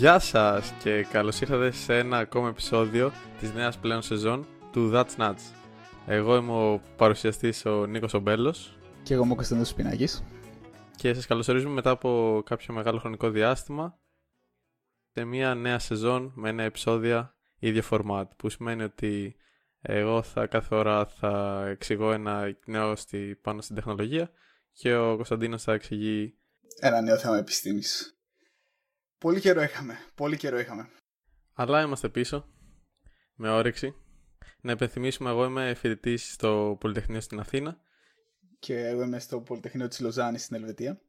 Γεια σας και καλώς ήρθατε σε ένα ακόμα επεισόδιο της νέας πλέον σεζόν του That's Nuts. Εγώ είμαι ο παρουσιαστής ο Νίκος Ομπέλος. Και εγώ είμαι ο Κωνσταντίνος Σπινάκης. Και σας καλωσορίζουμε μετά από κάποιο μεγάλο χρονικό διάστημα σε μια νέα σεζόν με νέα επεισόδια ίδιο format που σημαίνει ότι εγώ θα κάθε ώρα θα εξηγώ ένα νέο στη, πάνω στην τεχνολογία και ο Κωνσταντίνος θα εξηγεί ένα νέο θέμα επιστήμης. Πολύ καιρό είχαμε. Πολύ καιρό είχαμε. Αλλά είμαστε πίσω. Με όρεξη. Να υπενθυμίσουμε, εγώ είμαι φοιτητής στο Πολυτεχνείο στην Αθήνα. Και εγώ είμαι στο Πολυτεχνείο της Λοζάνης στην Ελβετία.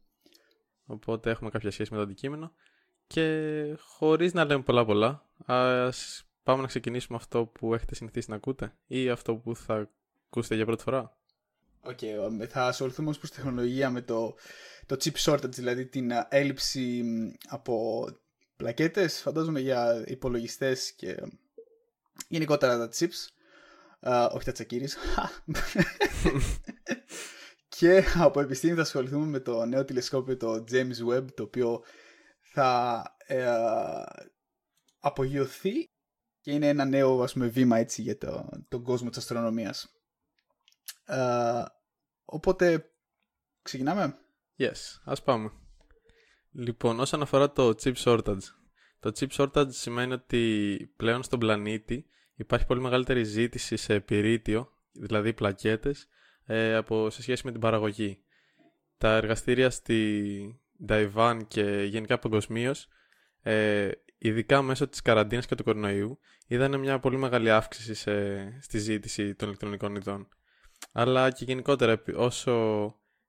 Οπότε έχουμε κάποια σχέση με το αντικείμενο. Και χωρίς να λέμε πολλά πολλά, ας πάμε να ξεκινήσουμε αυτό που έχετε συνηθίσει να ακούτε ή αυτό που θα ακούσετε για πρώτη φορά; OK, okay, θα ασχοληθούμε ως προς τεχνολογία με το, το chip shortage, δηλαδή την έλλειψη από πλακέτες, φαντάζομαι για υπολογιστές και γενικότερα τα chips, uh, όχι τα Τσακίρης. και από επιστήμη θα ασχοληθούμε με το νέο τηλεσκόπιο, το James Webb, το οποίο θα ε, απογειωθεί και είναι ένα νέο ας πούμε, βήμα έτσι για το, τον κόσμο της αστρονομίας. Uh, οπότε, ξεκινάμε; Yes, ας πάμε. Λοιπόν, όσον αφορά το chip shortage. Το chip shortage σημαίνει ότι πλέον στον πλανήτη υπάρχει πολύ μεγαλύτερη ζήτηση σε πυρίτιο, δηλαδή πλακέτες, ε, από, σε σχέση με την παραγωγή. Τα εργαστήρια στη Ταϊβάν και γενικά παγκοσμίως, ε, ειδικά μέσω της καραντίνας και του κορονοϊού, είδαν μια πολύ μεγάλη αύξηση σε, στη ζήτηση των ηλεκτρονικών ειδών αλλά και γενικότερα όσο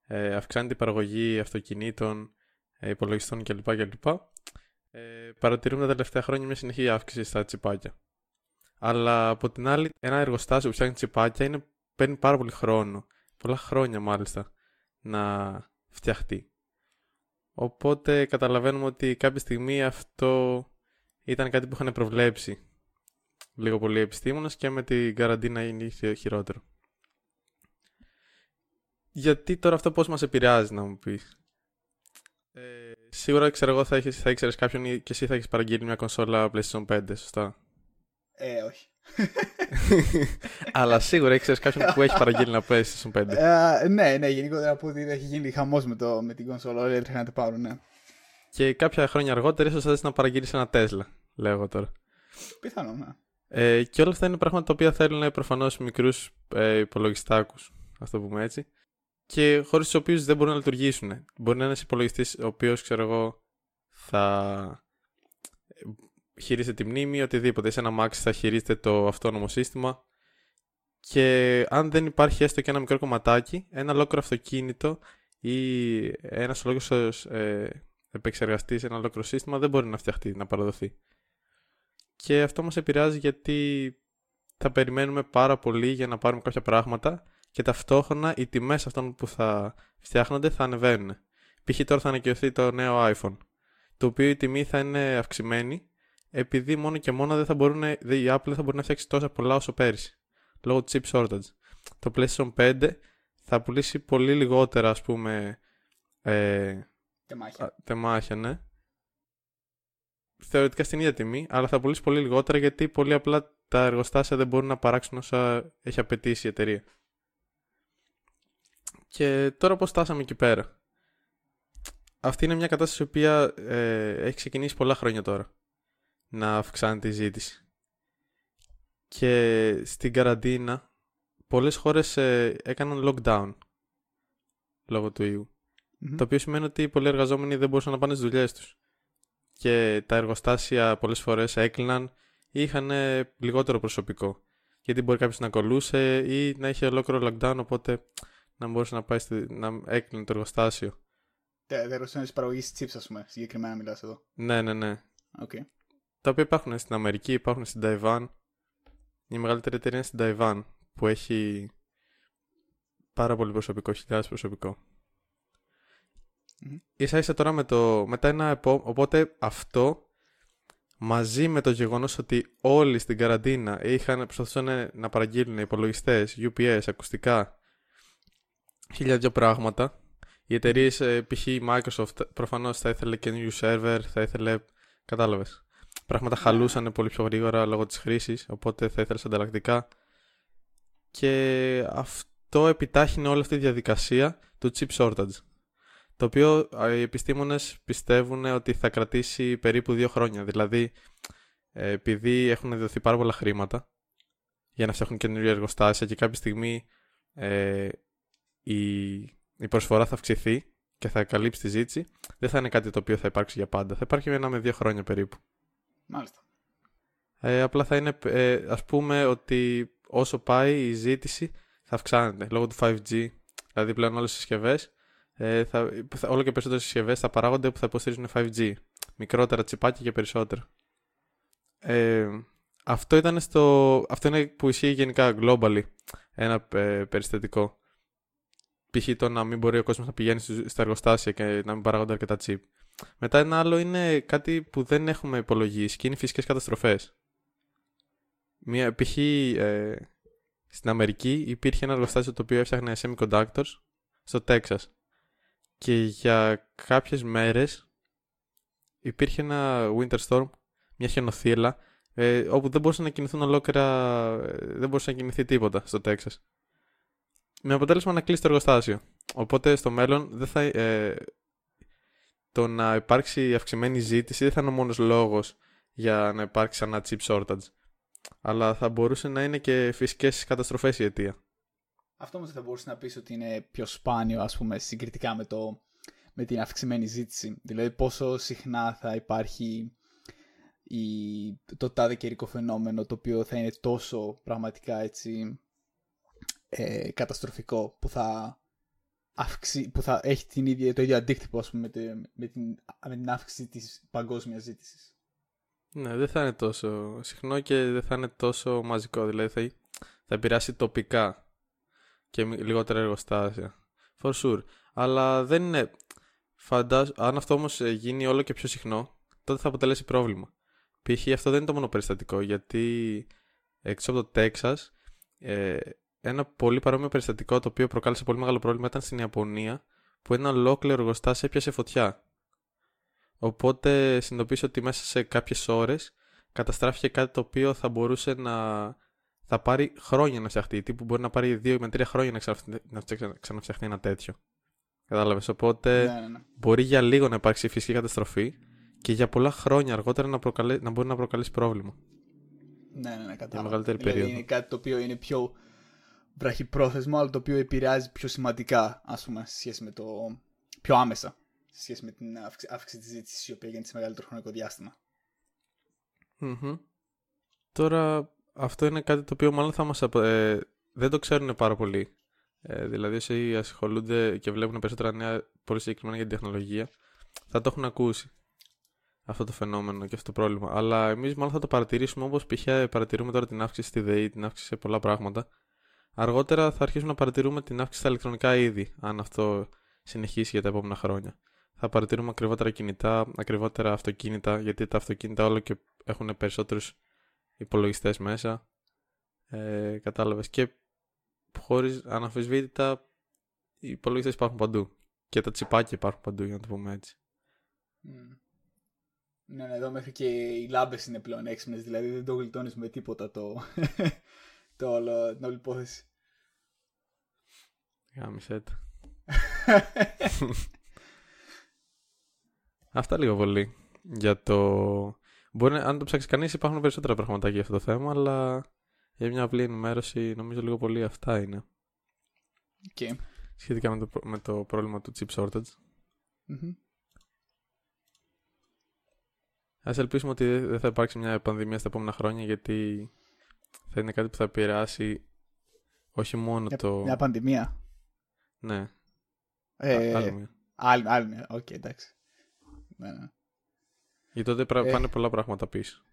ε, αυξάνεται η παραγωγή αυτοκινήτων, ε, υπολογιστών κλπ. κλπ ε, παρατηρούμε τα τελευταία χρόνια μια συνεχή αύξηση στα τσιπάκια. Αλλά από την άλλη, ένα εργοστάσιο που φτιάχνει τσιπάκια είναι, παίρνει πάρα πολύ χρόνο, πολλά χρόνια μάλιστα, να φτιαχτεί. Οπότε καταλαβαίνουμε ότι κάποια στιγμή αυτό ήταν κάτι που είχαν προβλέψει λίγο πολύ επιστήμονες και με την καραντίνα είναι χειρότερο. Γιατί τώρα αυτό πώς μας επηρεάζει να μου πεις; Ε, σίγουρα ξέρω εγώ θα, έχεις, θα ήξερες κάποιον και εσύ θα έχεις παραγγείλει μια κονσόλα PlayStation 5, σωστά; Ε, όχι. Αλλά σίγουρα ήξερες κάποιον που έχει παραγγείλει ένα PlayStation 5. Ε, ναι, ναι, γενικότερα που έχει γίνει χαμός με, το, με την κονσόλα, όλοι έτρεχαν να το πάρουν, ναι. Και κάποια χρόνια αργότερα ίσως θα να παραγγείλεις ένα Tesla, λέω εγώ τώρα. Πιθανό, ναι. Ε, και όλα αυτά είναι πράγματα τα οποία θέλουν προφανώς μικρούς ε, υπολογιστάκους, ας το πούμε έτσι και χωρίς τους οποίους δεν μπορούν να λειτουργήσουν. Μπορεί να είναι ένας υπολογιστής ο οποίος, ξέρω εγώ, θα χειρίζεται τη μνήμη, οτιδήποτε. Σε ένα Max θα χειρίζεται το αυτόνομο σύστημα. Και αν δεν υπάρχει έστω και ένα μικρό κομματάκι, ένα ολόκληρο αυτοκίνητο ή ένας ολόκληρος ε, επεξεργαστή, ένα ολόκληρο σύστημα δεν μπορεί να φτιαχτεί, να παραδοθεί. Και αυτό μας επηρεάζει γιατί θα περιμένουμε πάρα πολύ για να πάρουμε κάποια πράγματα και ταυτόχρονα οι τιμές αυτών που θα φτιάχνονται θα ανεβαίνουν. Π.χ. τώρα θα ανακοινωθεί το νέο iPhone, το οποίο η τιμή θα είναι αυξημένη, επειδή μόνο και μόνο δεν θα μπορούν, η Apple δεν θα μπορεί να φτιάξει τόσα πολλά όσο πέρυσι, λόγω chip shortage. Το PlayStation 5 θα πουλήσει πολύ λιγότερα, ας πούμε, ε, τεμάχια. τεμάχια, ναι. Θεωρητικά στην ίδια τιμή, αλλά θα πουλήσει πολύ λιγότερα γιατί πολύ απλά τα εργοστάσια δεν μπορούν να παράξουν όσα έχει απαιτήσει η εταιρεία. Και τώρα πώς στάσαμε εκεί πέρα. Αυτή είναι μια κατάσταση η οποία ε, έχει ξεκινήσει πολλά χρόνια τώρα. Να αυξάνεται η ζήτηση. Και στην καραντίνα πολλές χώρες ε, έκαναν lockdown λόγω του ιου Το οποίο σημαίνει ότι πολλοί εργαζόμενοι δεν μπορούσαν να πάνε στις δουλειές τους. Και τα εργοστάσια πολλές φορές έκλειναν ή είχαν λιγότερο προσωπικό. Γιατί μπορεί κάποιος να κολούσε ή να είχε ολόκληρο lockdown, οπότε να μπορούσε να πάει στη, να έκλεινε το εργοστάσιο. Τα εργοστάσια τη παραγωγής chips, ας πούμε, συγκεκριμένα μιλάς εδώ. Ναι, ναι, ναι. Okay. Τα οποία υπάρχουν στην Αμερική, υπάρχουν στην Ταϊβάν. Η μεγαλύτερη εταιρεία είναι στην Ταϊβάν, που έχει πάρα πολύ προσωπικό, χιλιάδες προσωπικό. Mm-hmm. Ίσα ίσα τώρα με το, μετά ένα επό... Οπότε αυτό μαζί με το γεγονός ότι όλοι στην καραντίνα είχαν, προσπαθούσαν να παραγγείλουν υπολογιστές, UPS, ακουστικά, χίλια δυο πράγματα. Οι εταιρείες π.χ. η Microsoft προφανώς θα ήθελε καινούριου server, θα ήθελε, κατάλαβες. Πράγματα Ναι. χαλούσαν πολύ πιο γρήγορα λόγω της χρήσης, οπότε θα ήθελες ανταλλακτικά. Και αυτό επιτάχυνε όλη αυτή τη διαδικασία του chip shortage. Το οποίο α, οι επιστήμονες πιστεύουν ότι θα κρατήσει περίπου δύο χρόνια. Δηλαδή, ε, επειδή έχουν δοθεί πάρα πολλά χρήματα για να φτιάχνουν καινούργια εργοστάσια και κάποια στιγμή ε, η, η προσφορά θα αυξηθεί και θα καλύψει τη ζήτηση, δεν θα είναι κάτι το οποίο θα υπάρξει για πάντα. Θα υπάρχει ένα με δύο χρόνια περίπου. Μάλιστα. Ε, απλά θα είναι, ε, ας πούμε ότι όσο πάει η ζήτηση θα αυξάνεται λόγω του 5G. Δηλαδή πλέον όλες οι συσκευές, ε, θα, θα- όλο και περισσότερες συσκευές θα παράγονται που θα υποστηρίζουν 5G. Μικρότερα τσιπάκια και περισσότερο. Ε, αυτό, ήταν στο, αυτό είναι που ισχύει γενικά globally ένα ε, περιστατικό. Π.χ. το να μην μπορεί ο κόσμος να πηγαίνει στους- στα εργοστάσια και να μην παράγονται αρκετά chip. Μετά ένα άλλο είναι κάτι που δεν έχουμε υπολογίσει και είναι οι φυσικές καταστροφές. Μια, π.χ. ε, στην Αμερική υπήρχε ένα εργοστάσιο το οποίο έφτιαχνε semiconductors στο Τέξας και για κάποιες μέρες υπήρχε ένα winter storm, μια χιονοθύελα ε, όπου δεν μπορούσαν να κινηθούν ολόκληρα, ε, δεν μπορούσε να κινηθεί τίποτα στο Τέξας. Με αποτέλεσμα να κλείσει το εργοστάσιο. Οπότε στο μέλλον δεν θα, ε, το να υπάρξει αυξημένη ζήτηση δεν θα είναι ο μόνος λόγος για να υπάρξει ένα chip shortage. Αλλά θα μπορούσε να είναι και φυσικές καταστροφές η αιτία. Αυτό όμως δεν θα μπορούσε να πεις ότι είναι πιο σπάνιο, ας πούμε, συγκριτικά με, το, με την αυξημένη ζήτηση. Δηλαδή, πόσο συχνά θα υπάρχει η, το τάδε καιρικό φαινόμενο, το οποίο θα είναι τόσο πραγματικά έτσι ε, καταστροφικό, που θα, αυξη, που θα έχει την ίδια, το ίδιο αντίκτυπο, ας πούμε, με, τη- με, την, με την αύξηση της παγκόσμιας ζήτησης. Ναι, δεν θα είναι τόσο συχνό και δεν θα είναι τόσο μαζικό. Δηλαδή θα, θα επηρεάσει τοπικά και μη- λιγότερα εργοστάσια. For sure. Αλλά δεν είναι. Φαντάζ... Αν αυτό όμως γίνει όλο και πιο συχνό, τότε θα αποτελέσει πρόβλημα. Π.χ. αυτό δεν είναι το μόνο περιστατικό, γιατί έξω από το Τέξας ε, ένα πολύ παρόμοιο περιστατικό το οποίο προκάλεσε πολύ μεγάλο πρόβλημα ήταν στην Ιαπωνία που ένα ολόκληρο εργοστάσιο έπιασε φωτιά. Οπότε συνειδητοποίησε ότι μέσα σε κάποιες ώρες καταστράφηκε κάτι το οποίο θα μπορούσε να θα πάρει χρόνια να φτιαχτεί. Τύπου μπορεί να πάρει δύο με τρία χρόνια να, ξαναφτιαχτεί, να φτιαχ- ξαναφτιαχτεί ένα τέτοιο. Κατάλαβες; Οπότε ναι, ναι, ναι. μπορεί για λίγο να υπάρξει φυσική καταστροφή και για πολλά χρόνια αργότερα να, προκαλέ, να μπορεί να προκαλέσει πρόβλημα. Ναι, ναι, ναι, κατάλαβα. μεγαλύτερη δηλαδή περίοδο. είναι κάτι το οποίο είναι πιο βραχυπρόθεσμο, αλλά το οποίο επηρεάζει πιο σημαντικά, ας πούμε, σε σχέση με το... πιο άμεσα, σε σχέση με την αύξη- αύξηση της ζήτησης, η οποία γίνεται σε μεγαλύτερο χρονικό διάστημα. Μμμ. Τώρα αυτό είναι κάτι το οποίο μάλλον θα μας απο- ε, δεν το ξέρουν πάρα πολύ. Ε, δηλαδή όσοι ασχολούνται και βλέπουν περισσότερα νέα πολύ συγκεκριμένα για την τεχνολογία θα το έχουν ακούσει αυτό το φαινόμενο και αυτό το πρόβλημα. Αλλά εμείς μάλλον θα το παρατηρήσουμε όπως π.χ. παρατηρούμε τώρα την αύξηση στη ΔΕΗ, την αύξηση σε πολλά πράγματα. Αργότερα θα αρχίσουμε να παρατηρούμε την αύξηση στα ηλεκτρονικά είδη, αν αυτό συνεχίσει για τα επόμενα χρόνια. Θα παρατηρούμε ακριβότερα κινητά, ακριβότερα αυτοκίνητα, γιατί τα αυτοκίνητα όλο και έχουν περισσότερους υπολογιστές μέσα. Ε, κατάλαβες. Και χωρίς αναμφισβήτητα οι υπολογιστές υπάρχουν παντού. Και τα τσιπάκια υπάρχουν παντού, για να το πούμε έτσι. Mm. Ναι, ναι, εδώ μέχρι και οι λάμπες είναι πλέον έξυπνες, δηλαδή δεν το γλιτώνεις με τίποτα το, το όλο, την όλη υπόθεση. Γάμισε το. Αυτά λίγο πολύ. Για το... Μπορεί, να- αν το ψάξει κανείς υπάρχουν περισσότερα πραγματάκια για αυτό το θέμα, αλλά για μια απλή ενημέρωση νομίζω λίγο πολύ αυτά είναι. Okay. Σχετικά με το, προ- με το πρόβλημα του chip shortage. Mhm. Ας ελπίσουμε ότι δεν δεν θα υπάρξει μια πανδημία στα επόμενα χρόνια γιατί θα είναι κάτι που θα επηρεάσει όχι μόνο Μια, το... μια πανδημία. Ναι, Ε, α- άλλη μια. άλλη, άλλη μια. Οκ, εντάξει. Ναι, ναι. Γιατί τότε πρα- ε. πάνε πολλά πράγματα πίσω.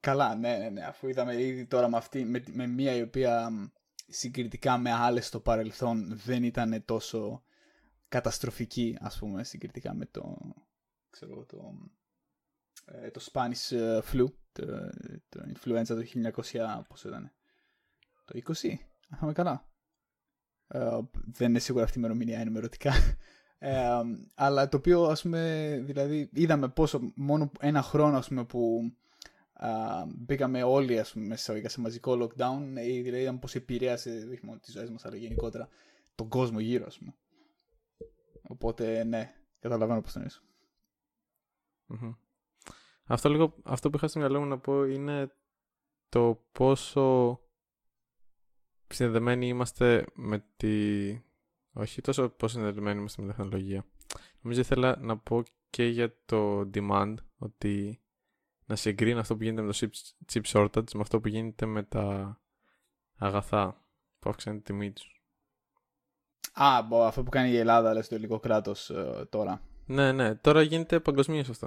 Καλά, ναι, ναι, ναι. Αφού είδαμε ήδη τώρα με, αυτή, με, με μία η οποία μ, συγκριτικά με άλλες στο παρελθόν δεν ήταν τόσο καταστροφική, ας πούμε, συγκριτικά με το, ξέρω, εγώ, το, ε, το Spanish ε, flu, το, το influenza το 1900, πόσο ήταν, το 20, αν είμαι καλά. Ε, δεν είναι σίγουρα αυτή η ημερομηνία ενημερωτικά. Ε, αλλά το οποίο, ας πούμε, δηλαδή, είδαμε πόσο μόνο ένα χρόνο, ας πούμε, που α, μπήκαμε όλοι, ας πούμε, μέσα σε μαζικό lockdown, δηλαδή είδαμε πώς επηρέασε, όχι μόνο τις ζωές μας, αλλά γενικότερα τον κόσμο γύρω, ας πούμε. Οπότε, ναι, καταλαβαίνω πώς το εννοείς. Αυτό, λίγο, αυτό που είχα στο μυαλό μου να πω είναι το πόσο συνδεδεμένοι είμαστε με τη... Όχι τόσο πόσο συνδεδεμένοι είμαστε με τη τεχνολογία. Νομίζω ήθελα να πω και για το demand, ότι να συγκρίνω αυτό που γίνεται με το chip, chip shortage με αυτό που γίνεται με τα αγαθά που αυξάνει τη τιμή τους. Α, μπο, αυτό που κάνει η Ελλάδα, λες, το ελληνικό κράτος ε, τώρα. Ναι, ναι. Τώρα γίνεται παγκοσμίως αυτό.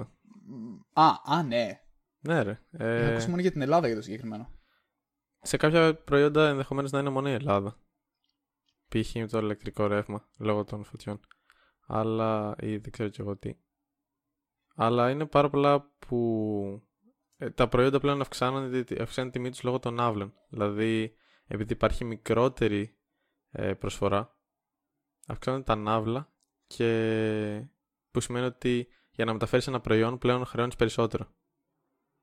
Α, α, ναι. Ναι, ρε. Ε... Έχω ακούσει μόνο για την Ελλάδα για το συγκεκριμένο. Σε κάποια προϊόντα ενδεχομένως να είναι μόνο η Ελλάδα. Π.χ. με το ηλεκτρικό ρεύμα λόγω των φωτιών. Αλλά. ή δεν ξέρω κι εγώ τι. Αλλά είναι πάρα πολλά που. Ε, τα προϊόντα πλέον αυξάνουν, αυξάνουν τιμή τους λόγω των άβλων. Δηλαδή, επειδή υπάρχει μικρότερη ε, προσφορά, αυξάνονται τα ναύλα και που σημαίνει ότι για να μεταφέρεις ένα προϊόν πλέον χρεώνεις περισσότερο.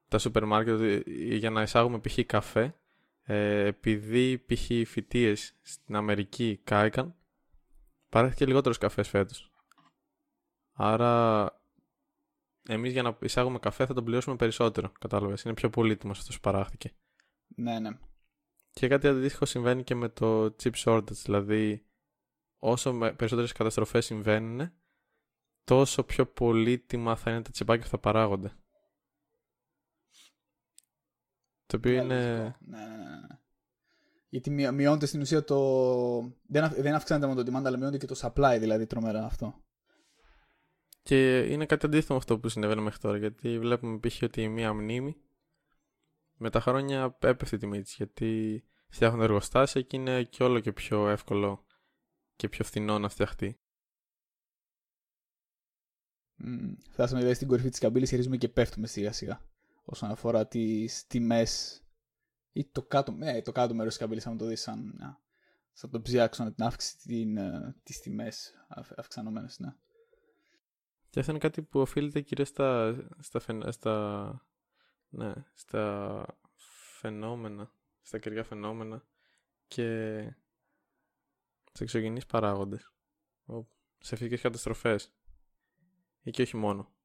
Τα σούπερ μάρκετ ε, για να εισάγουμε π.χ. καφέ, ε, επειδή π.χ. οι φοιτίε στην Αμερική κάηκαν, παρέχθηκε λιγότερος καφές φέτος. Άρα, εμείς για να εισάγουμε καφέ θα τον πληρώσουμε περισσότερο. Κατάλαβες. Είναι πιο πολύτιμος αυτός που παράχθηκε. Ναι, ναι. Και κάτι αντίστοιχο συμβαίνει και με το chip shortage. Δηλαδή, όσο περισσότερες καταστροφές συμβαίνουν, τόσο πιο πολύτιμα θα είναι τα τσιπάκια που θα παράγονται. Το οποίο είναι... Ναι, ναι, ναι, ναι. Γιατί μειώνεται στην ουσία το... Δεν, δεν αυξάνεται μόνο το demand, αλλά μειώνεται και το supply, δηλαδή τρομερά αυτό. Και είναι κάτι αντίθετο με αυτό που συνέβαινε μέχρι τώρα, γιατί βλέπουμε π.χ. ότι μία μνήμη με τα χρόνια έπεφτε η τιμή της, γιατί φτιάχνουν εργοστάσια και είναι και όλο και πιο εύκολο και πιο φθηνό να φτιαχτεί. Mm. Φτάσαμε δηλαδή στην κορυφή της καμπύλης, χειρίζουμε και πέφτουμε σιγά σιγά. Όσον αφορά τις τιμές ή το κάτω, ε, το κάτω μέρος της καμπύλης, αν το δεις σαν, σαν το ψιάξω την αύξηση τις τιμές αυξανόμενες. Ναι. Και αυτό είναι κάτι που οφείλεται κυρίως στα, στα, στα, ναι, στα φαινόμενα, στα καιρικά φαινόμενα και σε εξωγενείς παράγοντες, σε φυσικές καταστροφές ή και όχι μόνο.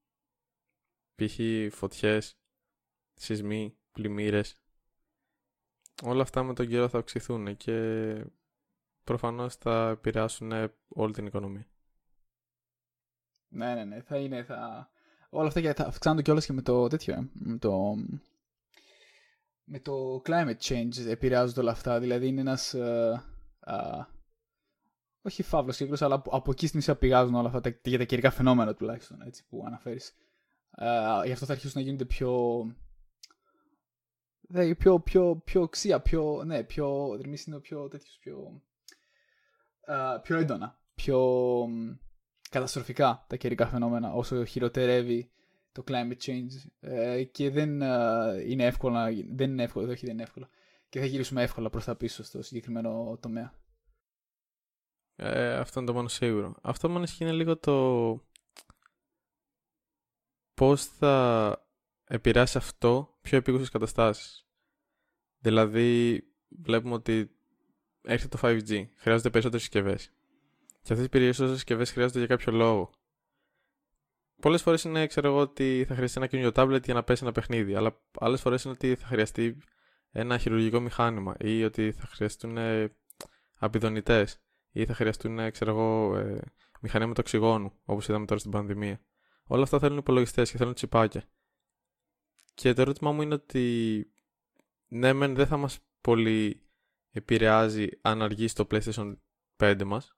Π.χ. φωτιές, σεισμοί, πλημμύρες. Όλα αυτά με τον καιρό θα αυξηθούν και προφανώς θα επηρεάσουν όλη την οικονομία. Ναι, ναι, ναι. Θα είναι, θα... Όλα αυτά θα αυξάνονται κιόλας και με το τέτοιο, ε, με το... Με το climate change επηρεάζονται όλα αυτά. Δηλαδή είναι ένας... Uh, uh, όχι φαύλος κύκλος, αλλά από, από εκεί στην ουσία πηγάζουν όλα αυτά τα, για τα καιρικά φαινόμενα τουλάχιστον έτσι, που αναφέρεις. Uh, γι' αυτό θα αρχίσουν να γίνονται πιο. Δε, πιο, πιο, πιο ξία, πιο. Ναι, πιο. είναι πιο τέτοιος, πιο. Uh, πιο έντονα. Πιο καταστροφικά τα καιρικά φαινόμενα όσο χειροτερεύει το climate change. Uh, και δεν uh, είναι εύκολο. Δεν είναι εύκολο, όχι δεν είναι εύκολο. Και θα γυρίσουμε εύκολα προς τα πίσω στο συγκεκριμένο τομέα. Ε, αυτό είναι το μόνο σίγουρο. Αυτό μόνο είναι λίγο το πώς θα επηρεάσει αυτό πιο επίγουσες καταστάσεις. Δηλαδή, βλέπουμε ότι έρχεται το 5G, χρειάζονται περισσότερες συσκευές. Και αυτές οι περισσότερες συσκευές χρειάζονται για κάποιο λόγο. Πολλές φορές είναι, ξέρω εγώ, ότι θα χρειαστεί ένα καινούριο tablet για να πέσει ένα παιχνίδι. Αλλά άλλες φορές είναι ότι θα χρειαστεί ένα χειρουργικό μηχάνημα ή ότι θα χρειαστούν απειδονητές ή θα χρειαστούν, ε, ξέρω εγώ, ε, μηχανήματα οξυγόνου, όπως είδαμε τώρα στην πανδημία. Όλα αυτά θέλουν υπολογιστές και θέλουν τσιπάκια. Και το ερώτημά μου είναι ότι ναι, μεν δεν θα μας πολύ επηρεάζει αν αργήσει το PlayStation 5 μας,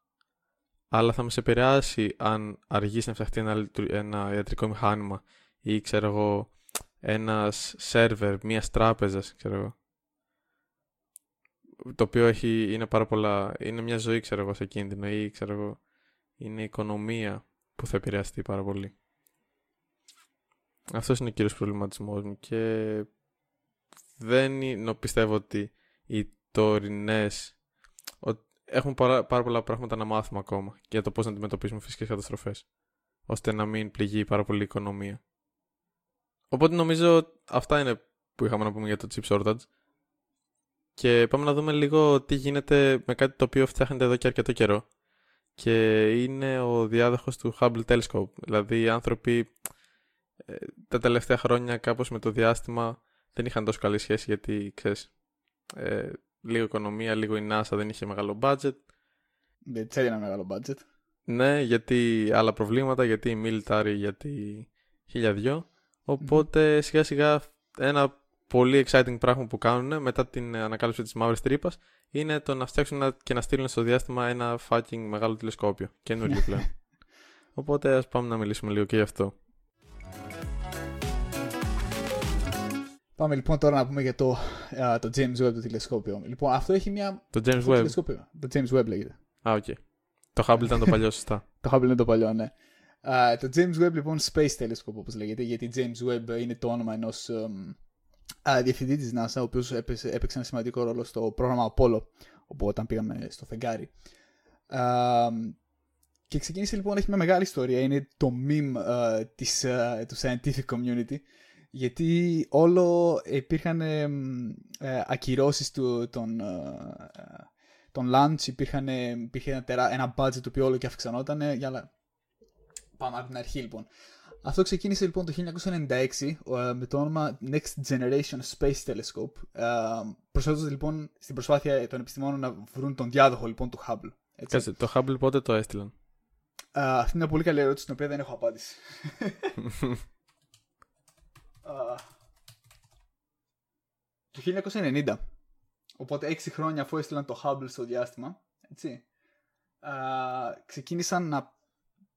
αλλά θα μας επηρεάσει αν αργήσει να φτιαχτεί ένα, ένα ιατρικό μηχάνημα ή ξέρω εγώ ένας σερβερ μιας τράπεζας, ξέρω εγώ το οποίο έχει, είναι πάρα πολλά, είναι μια ζωή ξέρω εγώ σε κίνδυνο ή ξέρω εγώ είναι η οικονομία που θα επηρεαστεί πάρα πολύ. Αυτός είναι ο κύριος προβληματισμός μου και δεν πιστεύω ότι οι τωρινές έχουν πάρα, πάρα πολλά πράγματα να μάθουμε ακόμα για το πώς να αντιμετωπίσουμε φυσικές καταστροφές ώστε να μην πληγεί πάρα πολύ η οικονομία. Οπότε νομίζω αυτά είναι που είχαμε να πούμε για το chip shortage. Και πάμε να δούμε λίγο τι γίνεται με κάτι το οποίο φτιάχνεται εδώ και αρκετό καιρό. Και είναι ο διάδοχος του Hubble Telescope. Δηλαδή οι άνθρωποι ε, τα τελευταία χρόνια κάπως με το διάστημα δεν είχαν τόσο καλή σχέση γιατί ξέρεις ε, λίγο οικονομία, λίγο η NASA δεν είχε μεγάλο budget. Δεν ξέρει ένα μεγάλο budget. Ναι, γιατί άλλα προβλήματα, γιατί η military, γιατί χίλια δυο. Οπότε σιγά σιγά ένα πολύ exciting πράγμα που κάνουν μετά την ανακάλυψη της μαύρης τρύπας είναι το να φτιάξουν και να στείλουν στο διάστημα ένα fucking μεγάλο τηλεσκόπιο. Καινούριο πλέον. Οπότε ας πάμε να μιλήσουμε λίγο και γι' αυτό. Πάμε λοιπόν τώρα να πούμε για το, uh, το James Webb το τηλεσκόπιο. Λοιπόν, αυτό έχει μια. Το James Webb. Το James Webb λέγεται. Α, OK. Okay. Το Hubble ήταν το παλιό, σωστά. το Hubble είναι το παλιό, ναι. Uh, το James Webb λοιπόν Space Telescope όπως λέγεται γιατί James Webb είναι το όνομα ενός um, uh, διευθυντή της NASA ο οποίος έπαιξε, έπαιξε ένα σημαντικό ρόλο στο πρόγραμμα Apollo όπου όταν πήγαμε στο φεγγάρι. Uh, και ξεκίνησε λοιπόν, έχει μια μεγάλη ιστορία, είναι το meme uh, της, uh, του scientific community γιατί όλο υπήρχαν ε, ε, ακυρώσεις του, των, ε, των launch, υπήρχαν, υπήρχε ένα, τερά, ένα budget το οποίο όλο και αυξανόταν, για πάμε από την αρχή λοιπόν. Αυτό ξεκίνησε λοιπόν το 1996 με το όνομα Next Generation Space Telescope. Προσθέτοντας λοιπόν στην προσπάθεια των επιστημόνων να βρουν τον διάδοχο λοιπόν του Hubble. Κάτσε, το Hubble πότε το έστειλαν; Αυτή είναι μια πολύ καλή ερώτηση, την οποία δεν έχω απάντηση. το 1990. Οπότε 6 χρόνια αφού έστειλαν το Hubble στο διάστημα, έτσι, ξεκίνησαν να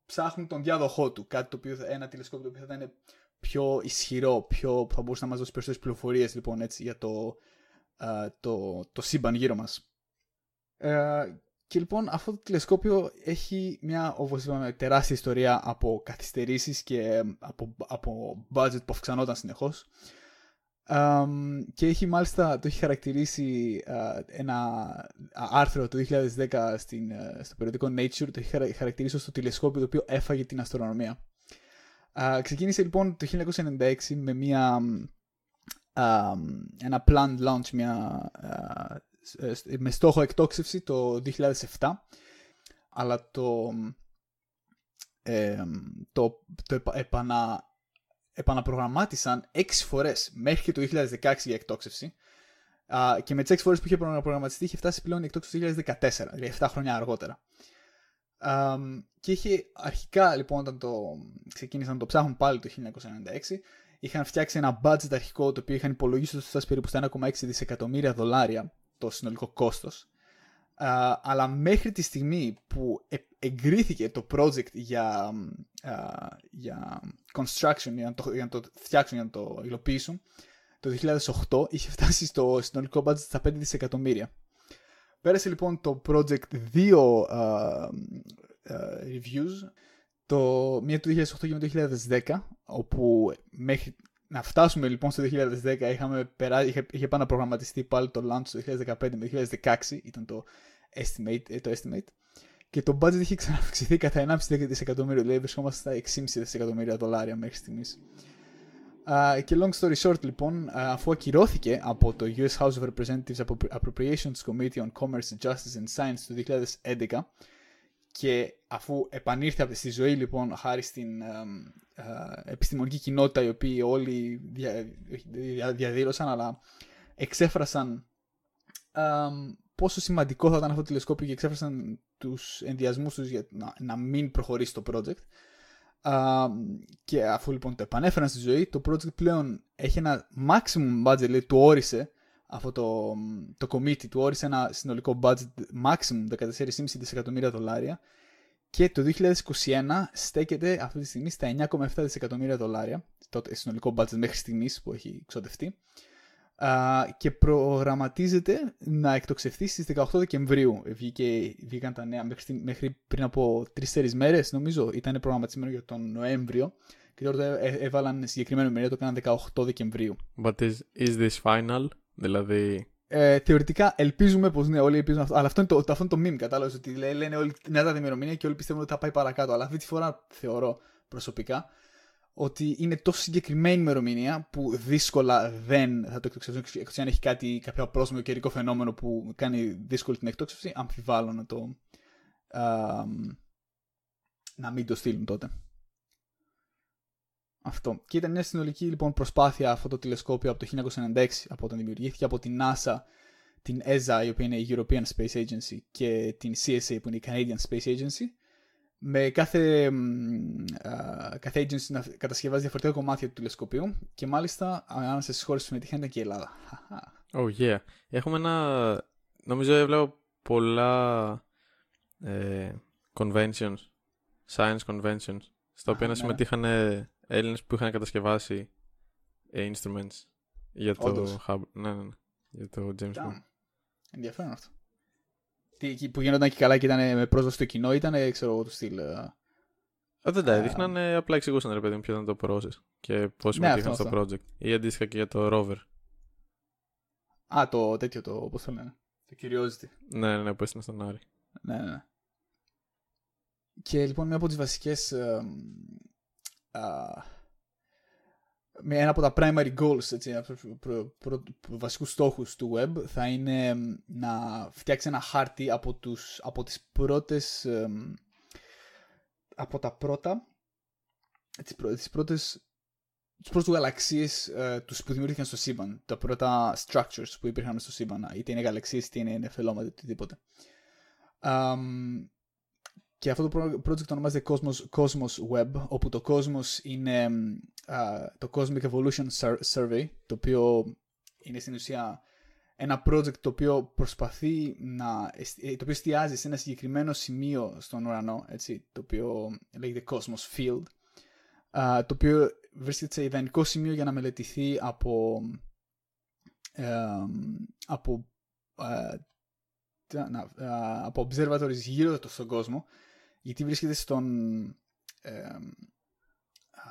ψάχνουν τον διάδοχό του. Κάτι το οποίο, ένα τηλεσκόπιο το οποίο θα ήταν πιο ισχυρό, πιο, θα μπορούσε να μας δώσει περισσότερες πληροφορίες λοιπόν έτσι για το, το, το σύμπαν γύρω μας. Και λοιπόν αυτό το τηλεσκόπιο έχει μια όπως είπαμε τεράστια ιστορία από καθυστερήσεις και από, από budget που αυξανόταν συνεχώς και έχει μάλιστα, το έχει χαρακτηρίσει ένα άρθρο το 2010 στην, στο περιοδικό Nature, το έχει χαρακτηρίσει ως το τηλεσκόπιο το οποίο έφαγε την αστρονομία. ξεκίνησε λοιπόν το 1996 με μια, ένα planned launch, μια, με στόχο εκτόξευση το 2007, αλλά το, το, το επανα, επαναπρογραμμάτισαν 6 φορές μέχρι το 2016 για εκτόξευση. Α, και με τις 6 φορές που είχε προγραμματιστεί είχε φτάσει πλέον η εκτόξευση το 2014, δηλαδή 7 χρόνια αργότερα. Α, και είχε αρχικά λοιπόν όταν το ξεκίνησαν να το ψάχνουν πάλι το 1996 είχαν φτιάξει ένα budget αρχικό το οποίο είχαν υπολογίσει ότι φτάσει περίπου στα 1,6 δισεκατομμύρια δολάρια το συνολικό κόστος αλλά μέχρι τη στιγμή που ε, εγκρίθηκε το project για, για construction, για να, το, για να το φτιάξουν, για να το υλοποιήσουν, το 2008 είχε φτάσει στο συνολικό budget στα 5 δισεκατομμύρια. Πέρασε λοιπόν το project δύο reviews, το μία του 2008 και το 2010, όπου μέχρι να φτάσουμε λοιπόν στο 2010 είχαμε περά... είχε, είχε πάνω προγραμματιστεί πάλι το launch το 2015 με 2016 ήταν το estimate, ε, το estimate. Και το budget είχε ξαναυξηθεί κατά 1,5 δισεκατομμύριο δηλαδή βρισκόμαστε στα 6,5 δισεκατομμύρια δολάρια μέχρι στιγμής. Uh, και long story short λοιπόν, uh, αφού ακυρώθηκε από το US House of Representatives Appropriations Committee on Commerce, Justice and Science το 2011 και αφού επανήρθε στη ζωή λοιπόν χάρης στην επιστημονική κοινότητα οι οποίοι όλοι δια, διαδήλωσαν αλλά εξέφρασαν πόσο σημαντικό θα ήταν αυτό το τηλεσκόπιο και εξέφρασαν τους ενδιασμούς τους για να, να μην προχωρήσει το project. Και αφού λοιπόν το επανέφεραν στη ζωή το project πλέον έχει ένα maximum budget δηλαδή του όρισε αυτό το, το committee του όρισε ένα συνολικό budget maximum 14,5 δισεκατομμύρια δολάρια και το 2021 στέκεται αυτή τη στιγμή στα 9,7 δισεκατομμύρια δολάρια το συνολικό budget μέχρι στιγμής που έχει ξοδευτεί και προγραμματίζεται να εκτοξευθεί στις 18 Δεκεμβρίου. Βγήκε, βγήκαν τα νέα μέχρι, μέχρι πριν από 3-4 μέρες νομίζω ήταν προγραμματισμένο για τον Νοέμβριο Και τώρα το έ- έβαλαν συγκεκριμένη ημερομηνία, το έκαναν 18 Δεκεμβρίου. But is, is this final? Δηλαδή, Ε, θεωρητικά ελπίζουμε πως ναι, όλοι ελπίζουν αυτό. Αλλά αυτό είναι το, το, αυτό είναι το meme, κατάλαβες. Ότι λέ- λένε όλοι την Ελλάδα ημερομηνία και όλοι πιστεύουν ότι θα πάει παρακάτω. Αλλά αυτή τη φορά θεωρώ προσωπικά ότι είναι τόσο συγκεκριμένη ημερομηνία που δύσκολα δεν θα το εκτοξεύσουν. Εκτό αν έχει κάτι, κάποιο απρόσμενο καιρικό φαινόμενο που κάνει δύσκολη την εκτόξευση, αμφιβάλλω να το. α, να μην το στείλουν τότε. Αυτό. Και ήταν μια συνολική λοιπόν προσπάθεια αυτό το τηλεσκόπιο από το 1996 από όταν δημιουργήθηκε από την NASA, την ESA η οποία είναι η European Space Agency και την CSA που είναι η Canadian Space Agency με κάθε, μ, α, κάθε agency να κατασκευάζει διαφορετικά κομμάτια του τηλεσκοπίου και μάλιστα ανάμεσα στις χώρες που συμμετείχαν ήταν και η Ελλάδα. Χαχα. oh yeah. Έχουμε ένα, νομίζω έβλεπα πολλά ε, conventions, science conventions, στα Α, οποία να ναι. συμμετείχαν ε, Έλληνες που είχαν κατασκευάσει ε, instruments για το Όντως. Hubble. Ναι, ναι, ναι. Για το James Webb. Damn. Ενδιαφέρον αυτό. Τι, εκεί που γίνονταν και καλά και ήταν με πρόσβαση στο κοινό ήταν, ξέρω εγώ, του στυλ. ε, Ε, δεν τα Α. έδειχναν, ε, απλά εξηγούσαν ρε παιδί μου ποιο ήταν το process και πώς συμμετείχαν Ναι, αυτό, στο project. Ή αντίστοιχα και για το rover. Α, το τέτοιο, το, πώς το λένε. Το Curiosity. Ναι, ναι, ναι, που έστειλαν στον Άρη. Ναι, ναι, ναι. Και λοιπόν, μια από τις βασικές... ε, α, με ένα από τα primary goals, έτσι, από τους προ, προ, προ- βασικούς στόχους του web θα είναι εμ, να φτιάξει ένα χάρτη από, τους, από τις πρώτες... εμ, από τα πρώτα... Τις, πρω, τις πρώτες τους πρώτους γαλαξίες ε, τους που δημιουργήθηκαν στο σύμπαν. Τα πρώτα structures που υπήρχαν στο σύμπαν. Είτε είναι γαλαξίες, είτε είναι νεφελώματα, είτε οτιδήποτε. Αμ, και αυτό το προ- project ονομάζεται Cosmos, Cosmos Web, όπου το Cosmos είναι εμ, α, το Cosmic Evolution Sur- Survey, το οποίο είναι στην ουσία ένα project το οποίο προσπαθεί να, εσ- ε, το οποίο εστιάζει σε ένα συγκεκριμένο σημείο στον ουρανό, έτσι, το οποίο λέγεται Cosmos Field, α, το οποίο βρίσκεται σε ιδανικό σημείο για να μελετηθεί από, εμ, από, α, τι να- να- α, από observatories γύρω το- στον κόσμο, γιατί βρίσκεται στον, εμ, α,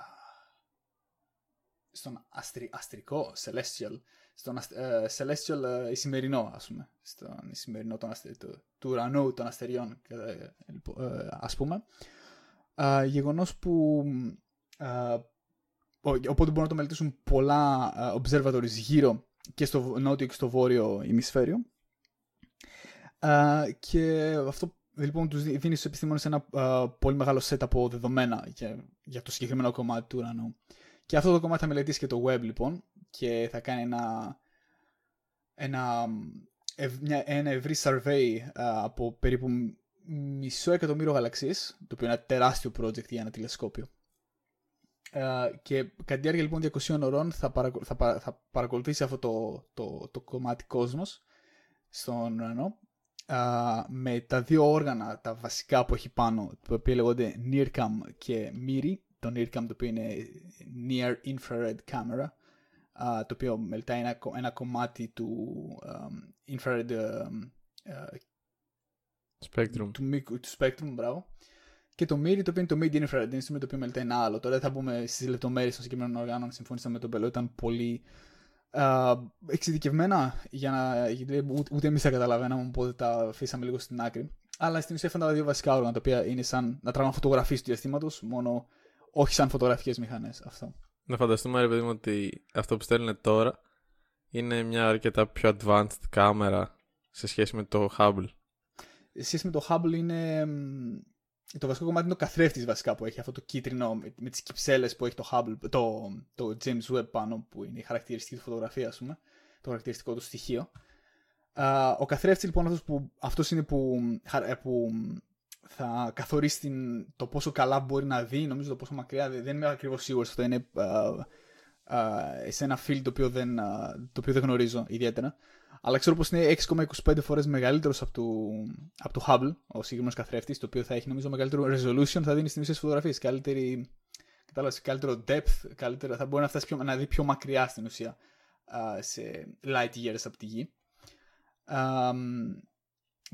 στον αστρι, αστρικό, celestial, στον ασ- ε, celestial ε, ισημερινό, ας πούμε, στον ισημερινό των αστε, του, του ουρανού των αστεριών, ε, λοιπόν, ε, ας πούμε. Α, γεγονός που α, ο- οπότε μπορούν να το μελετήσουν πολλά α, observatories γύρω και στο νότιο και στο βόρειο ημισφαίριο. Α, και αυτό λοιπόν τους δι- δίνεις στους επιστήμονες ένα α, πολύ μεγάλο set από δεδομένα για, για το συγκεκριμένο κομμάτι του ουρανού. Και αυτό το κομμάτι θα μελετήσεις και το web λοιπόν και θα κάνει ένα, ένα, ευ- μια, ένα ευρύ survey α, από περίπου μισό εκατομμύριο γαλαξίες, το οποίο είναι ένα τεράστιο project για ένα τηλεσκόπιο. Ε, και κατά τη διάρκεια λοιπόν 200 ωρών θα, παρακολου- θα, παρα- θα παρακολουθήσει αυτό το, το, το κομμάτι κόσμος στον ουρανό α, με τα δύο όργανα τα βασικά που έχει πάνω τα οποία λέγονται NIRCam και MIRI το NIRCam το οποίο είναι Near Infrared Camera α, το οποίο μελετάει ένα, κο- ένα κομμάτι του αμ, infrared αμ, ε, Spectrum. του, μήκου- του Spectrum, μπράβο. Και το MIRI, το οποίο είναι το Mid Infrared Instrument, το οποίο μελετάει ένα άλλο. Τώρα δεν θα μπούμε στις λεπτομέρειες των συγκεκριμένων οργάνων. Συμφώνησα με τον Πελό, ήταν πολύ α, εξειδικευμένα για να. γιατί ούτε, ούτε εμείς τα καταλαβαίναμε, οπότε τα αφήσαμε λίγο στην άκρη. Αλλά στην ουσία αυτά είναι τα δύο βασικά όργανα, τα οποία είναι σαν να τραβάμε φωτογραφίες του διαστήματος, μόνο όχι σαν φωτογραφικές μηχανές. Αυτό. Να φανταστούμε, ρε παιδί μου, ότι αυτό που στέλνουν τώρα είναι μια αρκετά πιο advanced κάμερα σε σχέση με το Hubble. Σε σχέση με το Hubble είναι. Μ, Το βασικό κομμάτι είναι ο καθρέφτης βασικά που έχει αυτό το κίτρινο με, με τις κυψέλες που έχει το Hubble, το, το James Webb πάνω που είναι η χαρακτηριστική του φωτογραφία, ας πούμε. Το χαρακτηριστικό του στοιχείο. Α, ο καθρέφτης λοιπόν αυτός, που, αυτός είναι που, χαρ- ε, που θα καθορίσει την, το πόσο καλά μπορεί να δει, νομίζω το πόσο μακριά. Δεν δεν είμαι ακριβώς σίγουρος αυτό. Είναι α, α, σε ένα field το οποίο δεν, α, το οποίο δεν γνωρίζω ιδιαίτερα. Αλλά ξέρω πως είναι 6,25 φορές μεγαλύτερος από, το, από το Hubble, ο συγκεκριμένος καθρέφτης, το οποίο θα έχει νομίζω μεγαλύτερο resolution, θα δίνει στην ουσία φωτογραφίε. Καλύτερη, κατάλαβες, καλύτερο depth, καλύτερο, θα μπορεί να φτάσει πιο, να δει πιο μακριά στην ουσία α, σε light years από τη γη. Α, μ,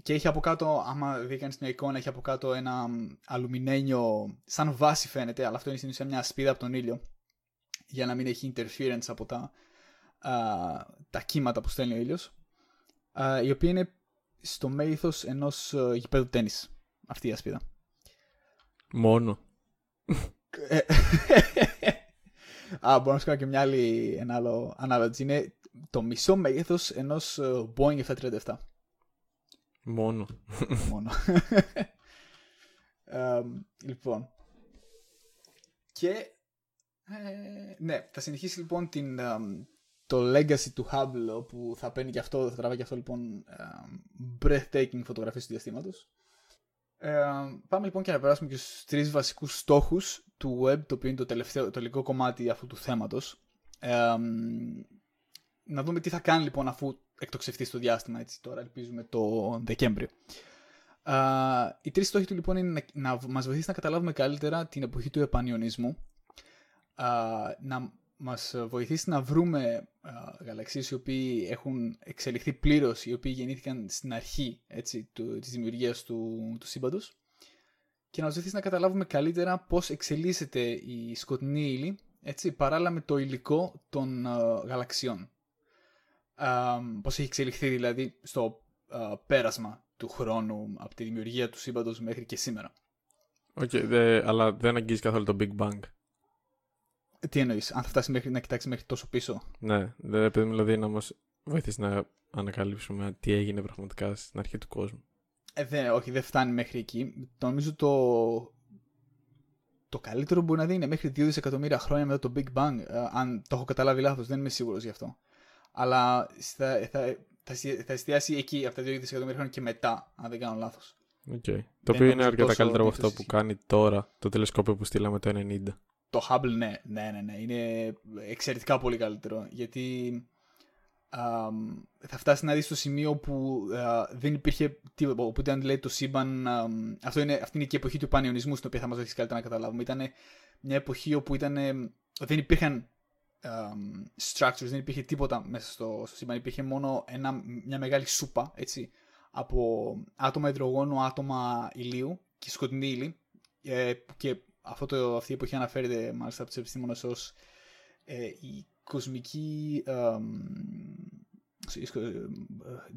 και έχει από κάτω, άμα δει κανείς μια εικόνα, έχει από κάτω ένα αλουμινένιο, σαν βάση φαίνεται, αλλά αυτό είναι στην ουσία μια σπίδα από τον ήλιο, για να μην έχει interference από τα, α, τα κύματα που στέλνει ο ήλιος, α, η οποία είναι στο μέγεθος ενός α, γηπέδου τέννις, αυτή η ασπίδα. Μόνο. Ε, Α, μπορώ να σου κάνω και μια άλλη, ένα άλλο analogy. Είναι το μισό μέγεθος ενός ε, Boeing 737. Μόνο. Μόνο. Ε, λοιπόν. Και ε, ναι, θα συνεχίσει λοιπόν την, ε, το legacy του Hubble που θα παίρνει και αυτό, θα τραβάει και αυτό λοιπόν ε, breathtaking φωτογραφίες του διαστήματος. Ε, πάμε λοιπόν και να περάσουμε και στους τρεις βασικούς στόχους του web, το οποίο είναι το τελευταίο, το τελικό κομμάτι αυτού του θέματος. Ε, να δούμε τι θα κάνει λοιπόν αφού εκτοξευτεί στο διάστημα, έτσι τώρα ελπίζουμε το Δεκέμβριο. Uh, οι τρεις στόχοι του λοιπόν είναι να, να μας βοηθήσει να καταλάβουμε καλύτερα την εποχή του επανιονισμού, uh, να μας βοηθήσει να βρούμε uh, γαλαξίες οι οποίοι έχουν εξελιχθεί πλήρως, οι οποίοι γεννήθηκαν στην αρχή έτσι, του, της δημιουργίας του, του σύμπαντος και να μας βοηθήσει να καταλάβουμε καλύτερα πώς εξελίσσεται η σκοτεινή ύλη έτσι, παράλληλα με το υλικό των uh, γαλαξιών. Uh, πώς έχει εξελιχθεί δηλαδή στο uh, πέρασμα του χρόνου από τη δημιουργία του σύμπαντος μέχρι και σήμερα. OK, okay, αλλά δεν αγγίζει καθόλου το Big Bang. Τι εννοείς, αν θα φτάσει μέχρι, να κοιτάξει μέχρι τόσο πίσω; Ναι, επειδή δηλαδή να μας βοηθήσει να ανακαλύψουμε τι έγινε πραγματικά στην αρχή του κόσμου. Ε, δεν, όχι, δεν φτάνει μέχρι εκεί. Το νομίζω το, το καλύτερο που μπορεί να δει είναι μέχρι 2 δισεκατομμύρια χρόνια μετά το Big Bang. Ε, αν το έχω καταλάβει λάθος, δεν είμαι σίγουρος γι' αυτό. Αλλά θα, θα, θα, θα εστιάσει εκεί από τα 2 δισεκατομμύρια χρόνια και μετά, αν δεν κάνω λάθος. Okay. Το οποίο είναι αρκετά καλύτερο από αυτό που κάνει τώρα το τηλεσκόπιο που στείλαμε το 90. Το Hubble, ναι, ναι, ναι, ναι. Είναι εξαιρετικά πολύ καλύτερο. Γιατί α, θα φτάσει να δεις στο σημείο που α, δεν υπήρχε τίποτα. Οπότε αν λέει το σύμπαν. Α, αυτό είναι, αυτή είναι και η εποχή του πανιονισμού στην οποία θα μας βοηθήσει καλύτερα να καταλάβουμε. Ήταν μια εποχή όπου ήταν, δεν υπήρχαν um, structures, δεν υπήρχε τίποτα μέσα στο, στο σύμπαν. Υπήρχε μόνο ένα, μια μεγάλη σούπα έτσι, από άτομα υδρογόνου, άτομα ηλίου και σκοτεινή ύλη. Ε, και αυτό το, αυτή η εποχή αναφέρεται μάλιστα από τους επιστήμονες ως ε, η κοσμική. Ε,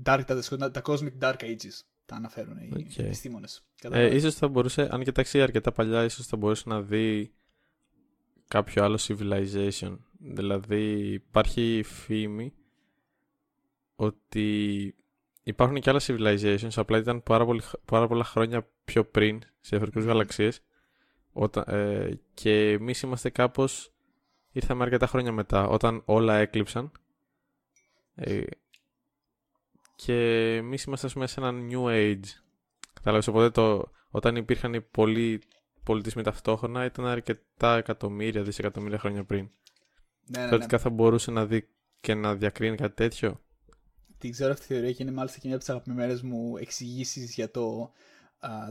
dark, τα, τα Cosmic Dark Ages τα αναφέρουν οι okay. επιστήμονες. Ε, ίσως θα μπορούσε, αν κοιτάξει αρκετά παλιά, ίσως θα μπορούσε να δει κάποιο άλλο civilization. Δηλαδή υπάρχει φήμη ότι υπάρχουν και άλλα civilizations, απλά ήταν πάρα, πολύ, πάρα πολλά χρόνια πιο πριν σε διαφορετικές γαλαξίες ε, και εμείς είμαστε κάπως ήρθαμε αρκετά χρόνια μετά όταν όλα έκλειψαν. Ε, και εμείς είμαστε πούμε, σε ένα new age. Κατάλαβες οπότε το, όταν υπήρχαν οι πολλοί πολιτισμοί ταυτόχρονα ήταν αρκετά εκατομμύρια, δισεκατομμύρια χρόνια πριν. Ναι, ναι, ναι. θα μπορούσε να δει και να διακρίνει κάτι τέτοιο. Την ξέρω αυτή τη θεωρία και είναι μάλιστα και μια από τις αγαπημένες μου εξηγήσεις για το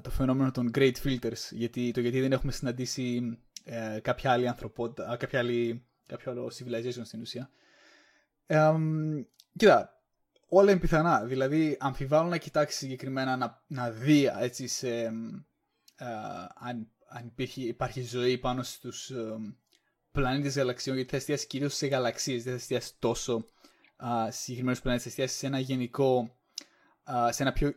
το φαινόμενο των great filters, γιατί, το γιατί δεν έχουμε συναντήσει ε, κάποια άλλη ανθρωπότητα, κάποια άλλη, κάποιο άλλο civilization στην ουσία. Ε, κοίτα, όλα είναι πιθανά. Δηλαδή, αμφιβάλλω να κοιτάξει συγκεκριμένα να, να δει έτσι σε, ε, αν, αν υπήρχε, υπάρχει ζωή πάνω στους ε, πλανήτες γαλαξιών, γιατί θα εστιάσει κυρίως σε γαλαξίες, δεν θα εστιάσει τόσο uh, συγκεκριμένους πλανήτες, θα εστιάσει σε ένα γενικό, uh, σε ένα πιο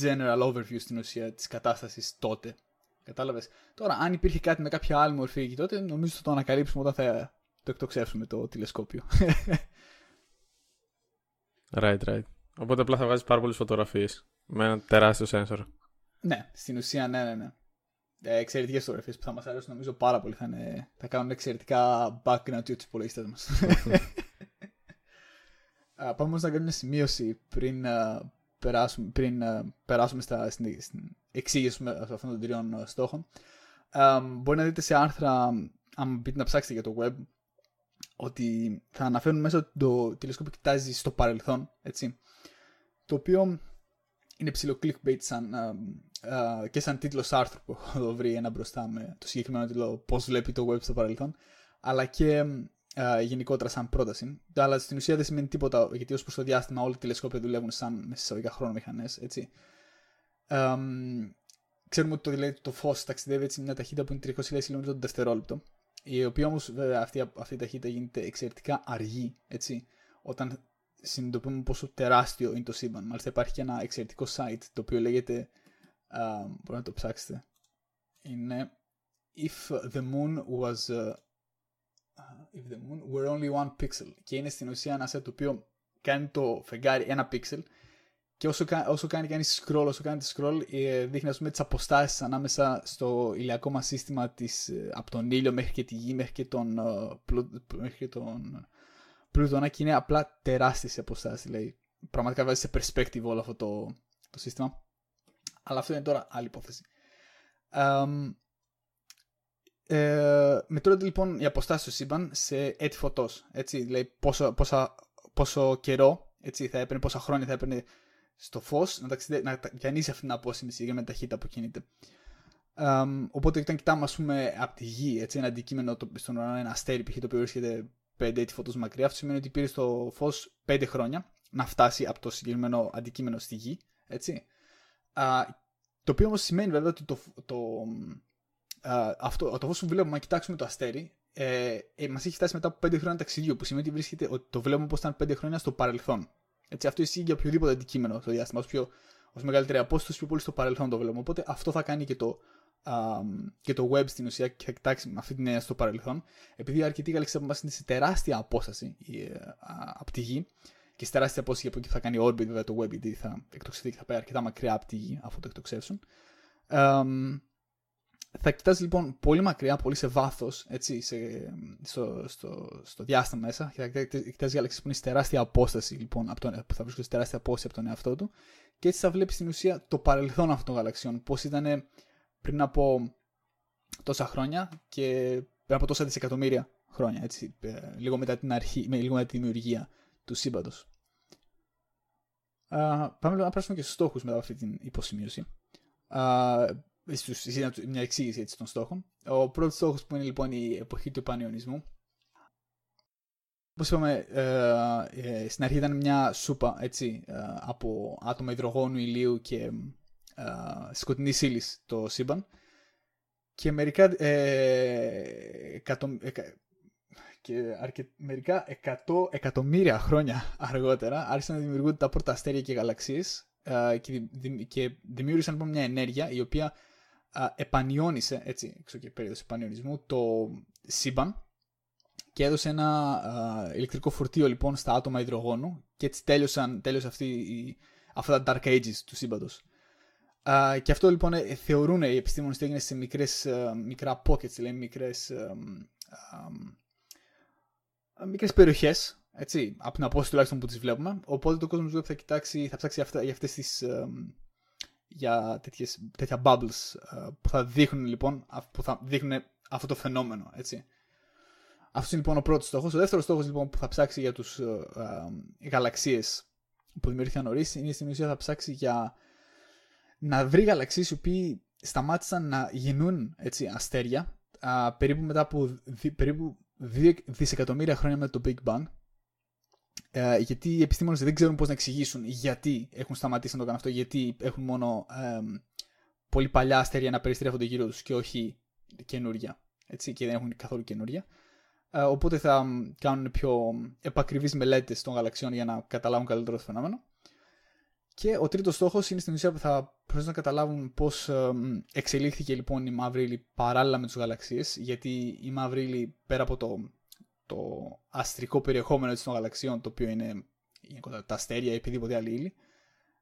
general overview στην ουσία της κατάστασης τότε. Κατάλαβες; Τώρα, αν υπήρχε κάτι με κάποια άλλη μορφή εκεί τότε, νομίζω θα το ανακαλύψουμε όταν θα το εκτοξεύσουμε το τηλεσκόπιο. right, right. Οπότε απλά θα βγάζεις πάρα πολλές φωτογραφίες με ένα τεράστιο sensor. Ναι, στην ουσία, ναι, ναι, ναι. Ε, εξαιρετικές φωτογραφίες που θα μας αρέσουν νομίζω πάρα πολύ. Θα, είναι, θα κάνουν εξαιρετικά background για τους υπολογιστές μας. Πάμε όμως να κάνουμε μια σημείωση πριν περάσουμε, πριν uh, περάσουμε στα, στην, στην εξήγηση αυτών των τριών uh, στόχων. Um, μπορεί να δείτε σε άρθρα, αν μπείτε να ψάξετε για το web, ότι θα αναφέρουν μέσα ότι το τηλεσκόπιο κοιτάζει στο παρελθόν, έτσι. Το οποίο είναι ψηλό clickbait σαν, uh, uh, και σαν τίτλος άρθρου που έχω βρει ένα μπροστά με το συγκεκριμένο τίτλο πώς βλέπει το web στο παρελθόν, αλλά και uh, γενικότερα σαν πρόταση. Αλλά στην ουσία δεν σημαίνει τίποτα, γιατί ως προς το διάστημα όλοι οι τηλεσκόπια δουλεύουν σαν μέσα εισαγωγικά χρονομηχανέ. Um, ξέρουμε ότι το, δηλαδή, το φως ταξιδεύει έτσι μια ταχύτητα που είναι 300.000 χιλιόμετρα το δευτερόλεπτο. Η οποία όμως αυτή, αυτή η ταχύτητα γίνεται εξαιρετικά αργή. Έτσι, όταν συνειδητοποιούμε πόσο τεράστιο είναι το σύμπαν. Μάλιστα υπάρχει και ένα εξαιρετικό site το οποίο λέγεται. Uh, μπορείτε να το ψάξετε. Είναι If the moon was. Uh, if the moon were only one pixel. Και είναι στην ουσία ένα set το οποίο κάνει το φεγγάρι ένα pixel και όσο, όσο κάνει κανείς scroll, όσο κάνει scroll, ε, δείχνει ας πούμε τις αποστάσεις ανάμεσα στο ηλιακό μας σύστημα της, ε, από τον ήλιο μέχρι και τη γη, μέχρι και τον, ε, μέχρι και τον Πλούτονα και είναι απλά τεράστιες αποστάσεις. Δηλαδή, πραγματικά βάζει σε perspective όλο αυτό το, το σύστημα. Αλλά αυτό είναι τώρα άλλη υπόθεση. Um, ε, μετρώνται λοιπόν οι αποστάσεις του σύμπαν σε έτη φωτός. Έτσι, δηλαδή πόσο, πόσα, πόσο καιρό έτσι, θα έπαιρνε, πόσα χρόνια θα έπαιρνε στο φως να, ταξιδε... να διανύσει αυτή την απόσταση για με ταχύτητα που κινείται. Um, οπότε όταν κοιτάμε ας πούμε από τη γη έτσι, ένα αντικείμενο το, στον ουρανό, ένα αστέρι π.χ. το οποίο βρίσκεται 5 έτη φωτός μακριά, αυτό σημαίνει ότι πήρε το φως 5 χρόνια να φτάσει από το συγκεκριμένο αντικείμενο στη γη. Έτσι. Uh, το οποίο όμως σημαίνει βέβαια ότι το, το, uh, αυτό, το φως που βλέπουμε, αν κοιτάξουμε το αστέρι, ε, ε, μας έχει φτάσει μετά από 5 χρόνια ταξιδιού, που σημαίνει ότι βρίσκεται, ότι το βλέπουμε όπω ήταν 5 χρόνια στο παρελθόν. Έτσι, αυτό ισχύει για οποιοδήποτε αντικείμενο στο διάστημα. Όσο, πιο, όσο μεγαλύτερη απόσταση, πιο πολύ στο παρελθόν το βλέπουμε. Οπότε αυτό θα κάνει και το, α, και το web στην ουσία και θα κοιτάξει με αυτή την έννοια στο παρελθόν. Επειδή η αρκετή γαλαξία από εμά είναι σε τεράστια απόσταση ε, από τη γη και σε τεράστια απόσταση από εκεί θα κάνει orbit βέβαια το web, γιατί θα εκτοξευθεί και θα πάει αρκετά μακριά από τη γη αφού το εκτοξεύσουν. Θα κοιτάζει λοιπόν πολύ μακριά, πολύ σε βάθος, στο, στο, στο διάστημα μέσα. Και θα κοιτάζει γαλαξίε που είναι σε τεράστια απόσταση, λοιπόν, από τον, που θα βρίσκονται σε τεράστια απόσταση από τον εαυτό του. Και έτσι θα βλέπεις στην ουσία το παρελθόν αυτών των γαλαξιών. Πώς ήταν πριν από τόσα χρόνια και πριν από τόσα δισεκατομμύρια χρόνια. Έτσι, ε, λίγο μετά την αρχή, με, λίγο μετά τη δημιουργία του σύμπαντος. Uh, πάμε να πράσουμε και στους στόχους μετά από αυτή την υποσημείωση. Uh, μια εξήγηση έτσι, των στόχων. Ο πρώτος στόχος που είναι λοιπόν η εποχή του επανειονισμού. Όπως είπαμε, ε, ε, στην αρχή ήταν μια σούπα έτσι, ε, από άτομα υδρογόνου, ηλίου και ε, σκοτεινής ύλης το σύμπαν. Και μερικά, εκατο, και αρκε, μερικά εκατό εκατομμύρια χρόνια αργότερα άρχισαν να δημιουργούνται τα πρώτα αστέρια και γαλαξίες και, και δημιούργησαν λοιπόν μια ενέργεια η οποία επανιώνησε, έτσι, έξω και περίοδος επανιονισμού, το σύμπαν και έδωσε ένα ηλεκτρικό φορτίο λοιπόν στα άτομα υδρογόνου και έτσι τέλειωσαν, τέλειωσε αυτή, αυτά τα dark ages του σύμπαντος. Uh, και αυτό λοιπόν ε, θεωρούν οι επιστήμονες ότι έγινε σε μικρές, uh, μικρά pockets, δηλαδή μικρές, uh, μικρές περιοχές, έτσι, από την απόσταση τουλάχιστον που τις βλέπουμε. Οπότε το κόσμος θα κοιτάξει, θα ψάξει αυτά, για αυτές τις για τέτοιες, τέτοια bubbles ε, που θα δείχνουν λοιπόν που θα δείχνουν αυτό το φαινόμενο, έτσι. Αυτός είναι λοιπόν ο πρώτος στόχος. Ο δεύτερος στόχος λοιπόν που θα ψάξει για τους uh, uh, γαλαξίες που δημιουργήθηκαν νωρίς είναι στην ουσία θα ψάξει για να βρει γαλαξίες οι οποίοι σταμάτησαν να γεννούν έτσι, αστέρια uh, περίπου μετά από δι, περίπου 2 δισεκατομμύρια χρόνια μετά το Big Bang ε, γιατί οι επιστήμονες δεν ξέρουν πώς να εξηγήσουν γιατί έχουν σταματήσει να το κάνουν αυτό, γιατί έχουν μόνο ε, πολύ παλιά αστέρια να περιστρέφονται γύρω τους και όχι καινούρια, έτσι, και δεν έχουν καθόλου καινούρια. Ε, οπότε θα κάνουν πιο επακριβείς μελέτες των γαλαξιών για να καταλάβουν καλύτερο το φαινόμενο. Και ο τρίτος στόχος είναι στην ουσία που θα προσπαθήσουν να καταλάβουν πώς εξελίχθηκε λοιπόν η μαύρη ύλη παράλληλα με τους γαλαξίες, γιατί η μαύρη ύλη πέρα από το το αστρικό περιεχόμενο έτσι, των γαλαξιών, το οποίο είναι τα αστέρια ή οποιαδήποτε άλλη ύλη,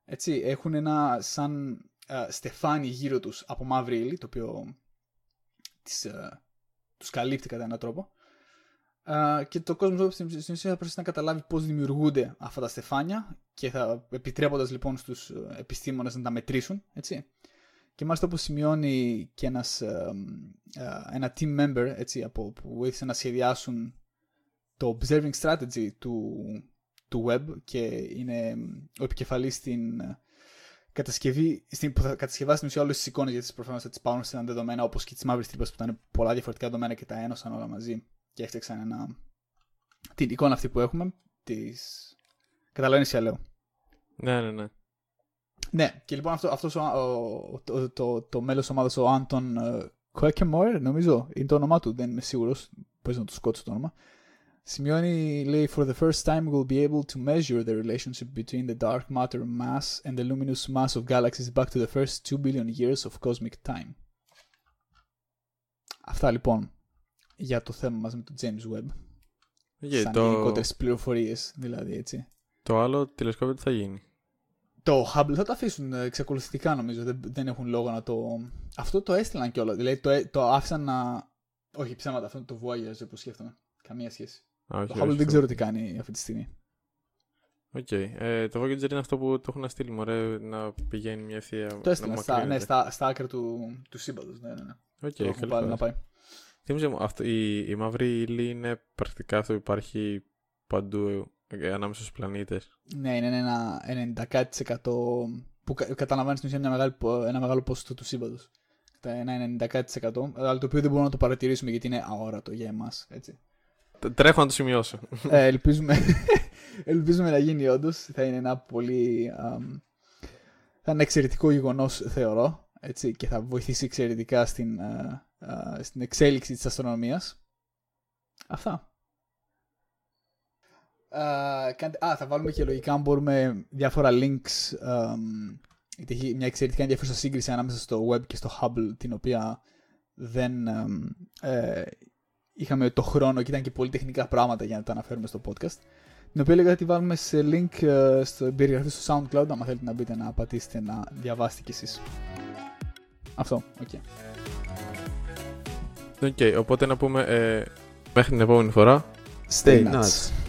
έτσι, έχουν ένα σαν α, στεφάνι γύρω τους από μαύρη ύλη, το οποίο τις, α, τους καλύπτει κατά έναν τρόπο. Α, και το κόσμος στην ουσία θα πρέπει να καταλάβει πώς δημιουργούνται αυτά τα στεφάνια και θα επιτρέποντας λοιπόν στους επιστήμονες να τα μετρήσουν, έτσι. Και μάλιστα όπως σημειώνει και ένας, ένα team member έτσι, από, που βοήθησε να σχεδιάσουν το observing strategy του, του web και είναι ο επικεφαλής στην κατασκευή, στην, που θα κατασκευάσει στην ουσία όλες τις εικόνες γιατί προφανώς θα τις πάρουν σε ένα δεδομένα όπως και τις μαύρες τρύπες που ήταν πολλά διαφορετικά δεδομένα και τα ένωσαν όλα μαζί και έφτιαξαν ένα την εικόνα αυτή που έχουμε. Της... Καταλαβαίνεις τι λέω. Ναι, ναι, ναι. Ναι, και λοιπόν αυτό, αυτός ο, ο, το, το, το μέλος ομάδας, ο Άντων Κουέκεμορ, νομίζω, είναι το όνομά του, δεν είμαι σίγουρος, πώς να του σκότω το όνομα. Σημειώνει, λέει, for the first time we'll be able to measure the relationship between the dark matter mass and the luminous mass of galaxies back to the first 2 billion years of cosmic time. Αυτά λοιπόν για το θέμα μας με το James Webb. Okay, σαν το... γενικότερες πληροφορίες, δηλαδή, έτσι. το άλλο τηλεσκόπιο τι θα γίνει; Το Hubble θα το αφήσουν ε, εξακολουθητικά νομίζω. Δεν, δεν έχουν λόγο να το. Αυτό το έστειλαν κιόλας. Δηλαδή το, ε- το άφησαν να. Όχι ψέματα, αυτό είναι το Voyager που σκέφτομαι. Καμία σχέση. Α, όχι, το όχι, Hubble δεν το- ξέρω τι κάνει αυτή τη στιγμή. Οκ. Ε, το Voyager είναι αυτό που το έχουν στείλει μωρέ να πηγαίνει μια ευθεία. Το έστειλαν να στα, ναι, μακρύνεται. στα, στα άκρα του, του σύμπαντος. Ναι, ναι, ναι. Οκ, το έχουν καλή βάλει να φάση. πάει. Θύμιζε μου, αυτό, η, η μαύρη ύλη είναι πρακτικά αυτό που υπάρχει παντού ε, ανάμεσα στους πλανήτες. Ναι, είναι ένα 90% που κα, καταλαμβάνει στην ουσία μια μεγάλη, πο- ένα μεγάλο ποσοστό του σύμπαντος. Ένα 90% αλλά το οποίο δεν μπορούμε να το παρατηρήσουμε γιατί είναι αόρατο για εμάς. Έτσι. Τε- Τρέχω να το σημειώσω. ε, ελπίζουμε, ελπίζουμε να γίνει όντως. Θα είναι ένα πολύ. αμ, θα είναι ένα εξαιρετικό γεγονός, θεωρώ. Έτσι, και θα βοηθήσει εξαιρετικά στην, α, α, στην εξέλιξη της αστρονομίας. Αυτά. Α, κάντε- α, θα βάλουμε και λογικά αν μπορούμε διάφορα links. αμ, γιατί έχει μια εξαιρετικά ενδιαφέρουσα σύγκριση ανάμεσα στο Webb και στο Hubble, την οποία δεν αμ, ε, είχαμε το χρόνο και ήταν και πολύ τεχνικά πράγματα για να τα αναφέρουμε στο podcast. Την οποία λέγα να τη βάλουμε σε link ε, στο περιγραφή στο SoundCloud, άμα θέλετε να μπείτε να πατήσετε να διαβάσετε κι εσείς. Αυτό, οκ. Οκ, οπότε να πούμε ε, μέχρι την επόμενη φορά. Stay nuts. nuts.